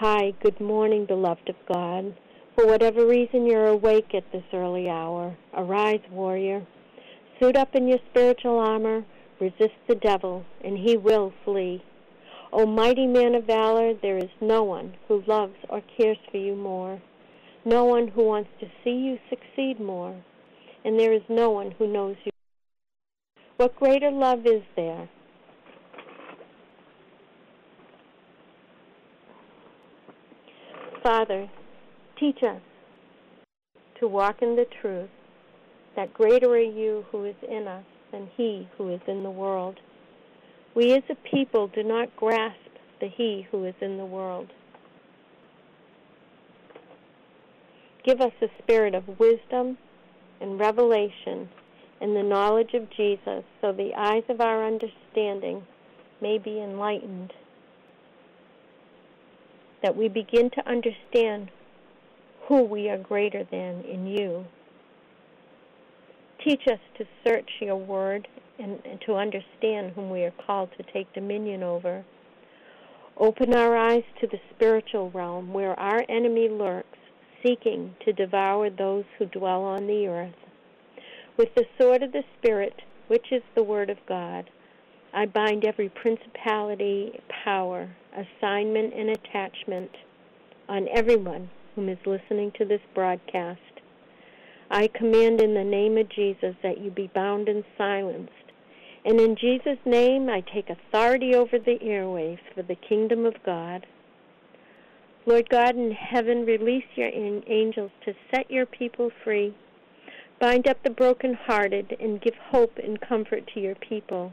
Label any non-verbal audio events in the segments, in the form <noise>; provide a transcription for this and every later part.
Hi, good morning, beloved of God. For whatever reason you're awake at this early hour, arise, warrior. Suit up in your spiritual armor, resist the devil, and he will flee. O mighty man of valor, there is no one who loves or cares for you more, no one who wants to see you succeed more, and there is no one who knows you. What greater love is there? Father, teach us to walk in the truth that greater are you who is in us than he who is in the world. We as a people do not grasp the He who is in the world. Give us a spirit of wisdom and revelation in the knowledge of Jesus so the eyes of our understanding may be enlightened, that we begin to understand who we are greater than in you. Teach us to search your word and, and to understand whom we are called to take dominion over. Open our eyes to the spiritual realm where our enemy lurks, seeking to devour those who dwell on the earth. With the sword of the Spirit, which is the Word of God, I bind every principality, power, assignment, and attachment on everyone whom is listening to this broadcast. I command in the name of Jesus that you be bound and silenced and in Jesus' name, I take authority over the airwaves for the kingdom of God. Lord God in heaven, release your angels to set your people free. Bind up the brokenhearted and give hope and comfort to your people.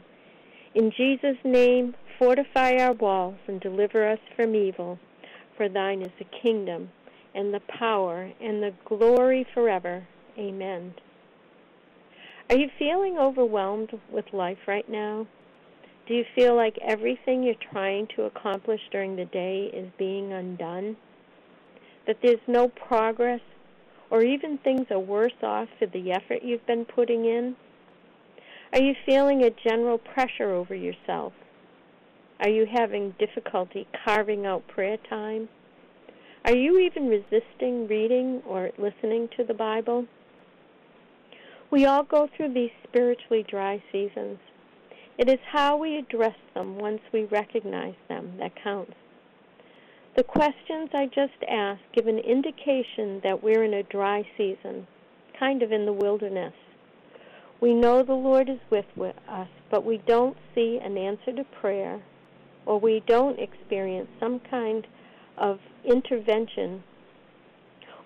In Jesus' name, fortify our walls and deliver us from evil. For thine is the kingdom and the power and the glory forever. Amen. Are you feeling overwhelmed with life right now? Do you feel like everything you're trying to accomplish during the day is being undone? That there's no progress, or even things are worse off for the effort you've been putting in? Are you feeling a general pressure over yourself? Are you having difficulty carving out prayer time? Are you even resisting reading or listening to the Bible? We all go through these spiritually dry seasons. It is how we address them once we recognize them that counts. The questions I just asked give an indication that we're in a dry season, kind of in the wilderness. We know the Lord is with us, but we don't see an answer to prayer, or we don't experience some kind of intervention,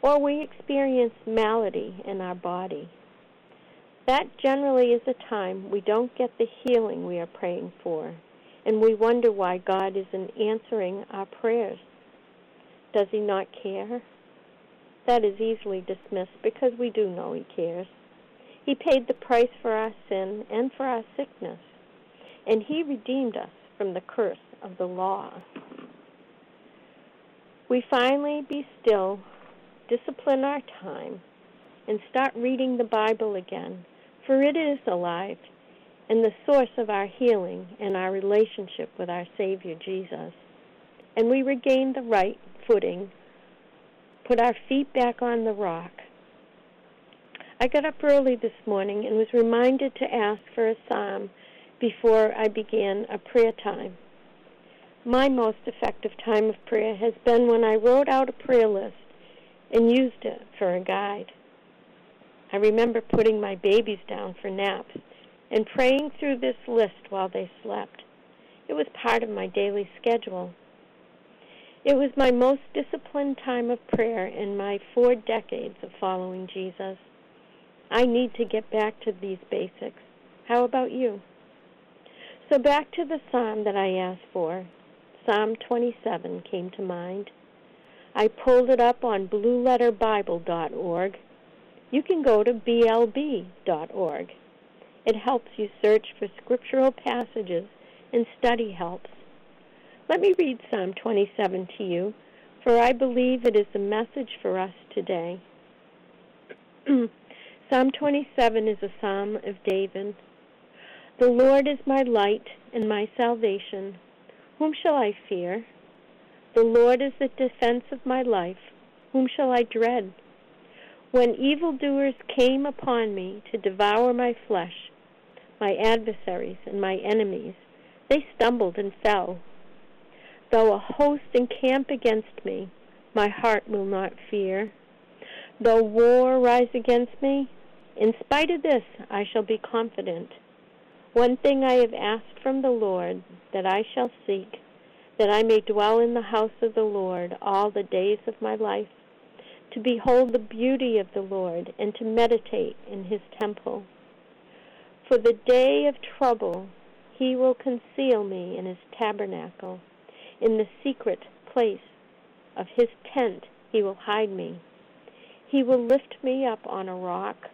or we experience malady in our body. That generally is a time we don't get the healing we are praying for, and we wonder why God isn't answering our prayers. Does He not care? That is easily dismissed because we do know He cares. He paid the price for our sin and for our sickness, and He redeemed us from the curse of the law. We finally be still, discipline our time, and start reading the Bible again for it is alive and the source of our healing and our relationship with our Savior Jesus. And we regain the right footing, put our feet back on the rock. I got up early this morning and was reminded to ask for a psalm before I began a prayer time. My most effective time of prayer has been when I wrote out a prayer list and used it for a guide. I remember putting my babies down for naps and praying through this list while they slept. It was part of my daily schedule. It was my most disciplined time of prayer in my four decades of following Jesus. I need to get back to these basics. How about you? So back to the psalm that I asked for. Psalm 27 came to mind. I pulled it up on blueletterbible.org you can go to blb.org. It helps you search for scriptural passages and study helps. Let me read Psalm 27 to you, for I believe it is a message for us today. <clears throat> psalm 27 is a psalm of David. The Lord is my light and my salvation. Whom shall I fear? The Lord is the defense of my life. Whom shall I dread? When evildoers came upon me to devour my flesh, my adversaries and my enemies, they stumbled and fell. Though a host encamp against me, my heart will not fear. Though war rise against me, in spite of this I shall be confident. One thing I have asked from the Lord that I shall seek, that I may dwell in the house of the Lord all the days of my life, to behold the beauty of the Lord and to meditate in his temple. For the day of trouble he will conceal me in his tabernacle. In the secret place of his tent he will hide me. He will lift me up on a rock.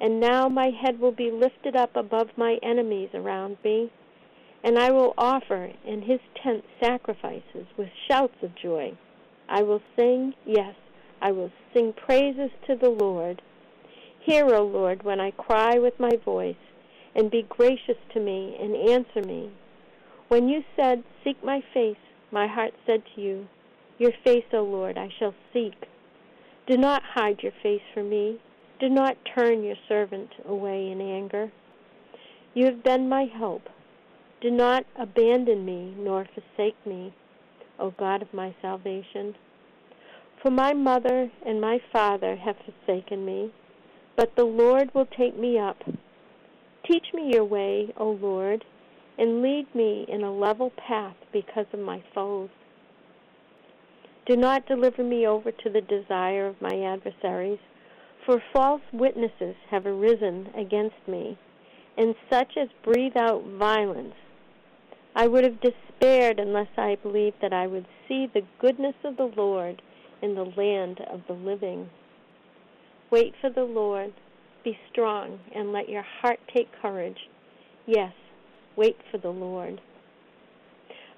And now my head will be lifted up above my enemies around me, and I will offer in his tent sacrifices with shouts of joy. I will sing, yes, I will sing praises to the Lord. Hear, O Lord, when I cry with my voice and be gracious to me and answer me. When you said, Seek my face, my heart said to you, Your face, O Lord, I shall seek. Do not hide your face from me. Do not turn your servant away in anger. You have been my help. Do not abandon me nor forsake me, O God of my salvation. For my mother and my father have forsaken me, but the Lord will take me up. Teach me your way, O Lord, and lead me in a level path because of my foes. Do not deliver me over to the desire of my adversaries, for false witnesses have arisen against me, and such as breathe out violence. I would have despaired unless I believed that I would see the goodness of the Lord in the land of the living. Wait for the Lord. Be strong and let your heart take courage. Yes, wait for the Lord.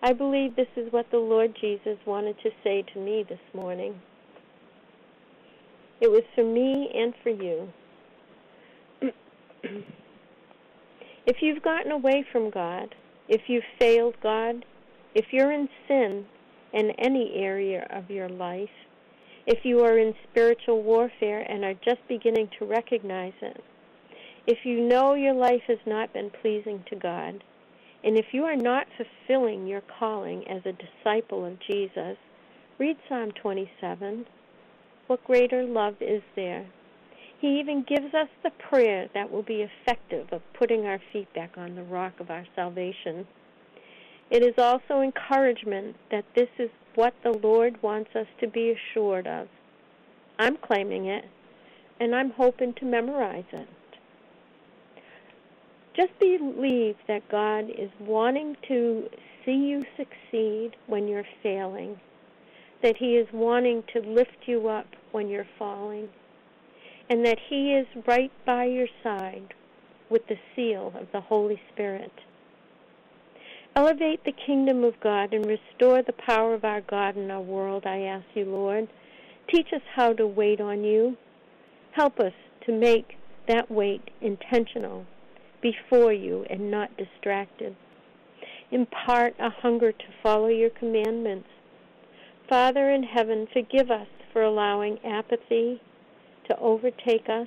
I believe this is what the Lord Jesus wanted to say to me this morning. It was for me and for you. <clears throat> if you've gotten away from God, if you've failed God, if you're in sin in any area of your life, if you are in spiritual warfare and are just beginning to recognize it, if you know your life has not been pleasing to God, and if you are not fulfilling your calling as a disciple of Jesus, read Psalm 27. What greater love is there? He even gives us the prayer that will be effective of putting our feet back on the rock of our salvation. It is also encouragement that this is what the Lord wants us to be assured of. I'm claiming it, and I'm hoping to memorize it. Just believe that God is wanting to see you succeed when you're failing, that He is wanting to lift you up when you're falling, and that He is right by your side with the seal of the Holy Spirit. Elevate the kingdom of God and restore the power of our God in our world, I ask you, Lord. Teach us how to wait on you. Help us to make that wait intentional before you and not distracted. Impart a hunger to follow your commandments. Father in heaven, forgive us for allowing apathy to overtake us.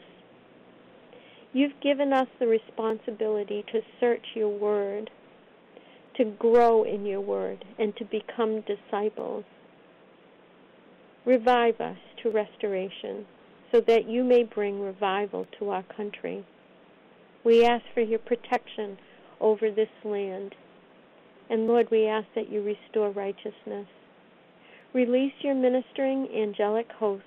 You've given us the responsibility to search your word to grow in your word and to become disciples. Revive us to restoration so that you may bring revival to our country. We ask for your protection over this land. And Lord, we ask that you restore righteousness. Release your ministering angelic host,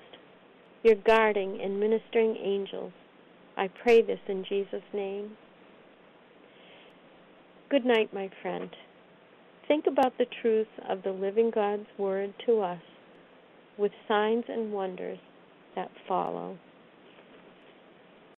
your guarding and ministering angels. I pray this in Jesus' name. Good night, my friend. Think about the truth of the living God's word to us with signs and wonders that follow.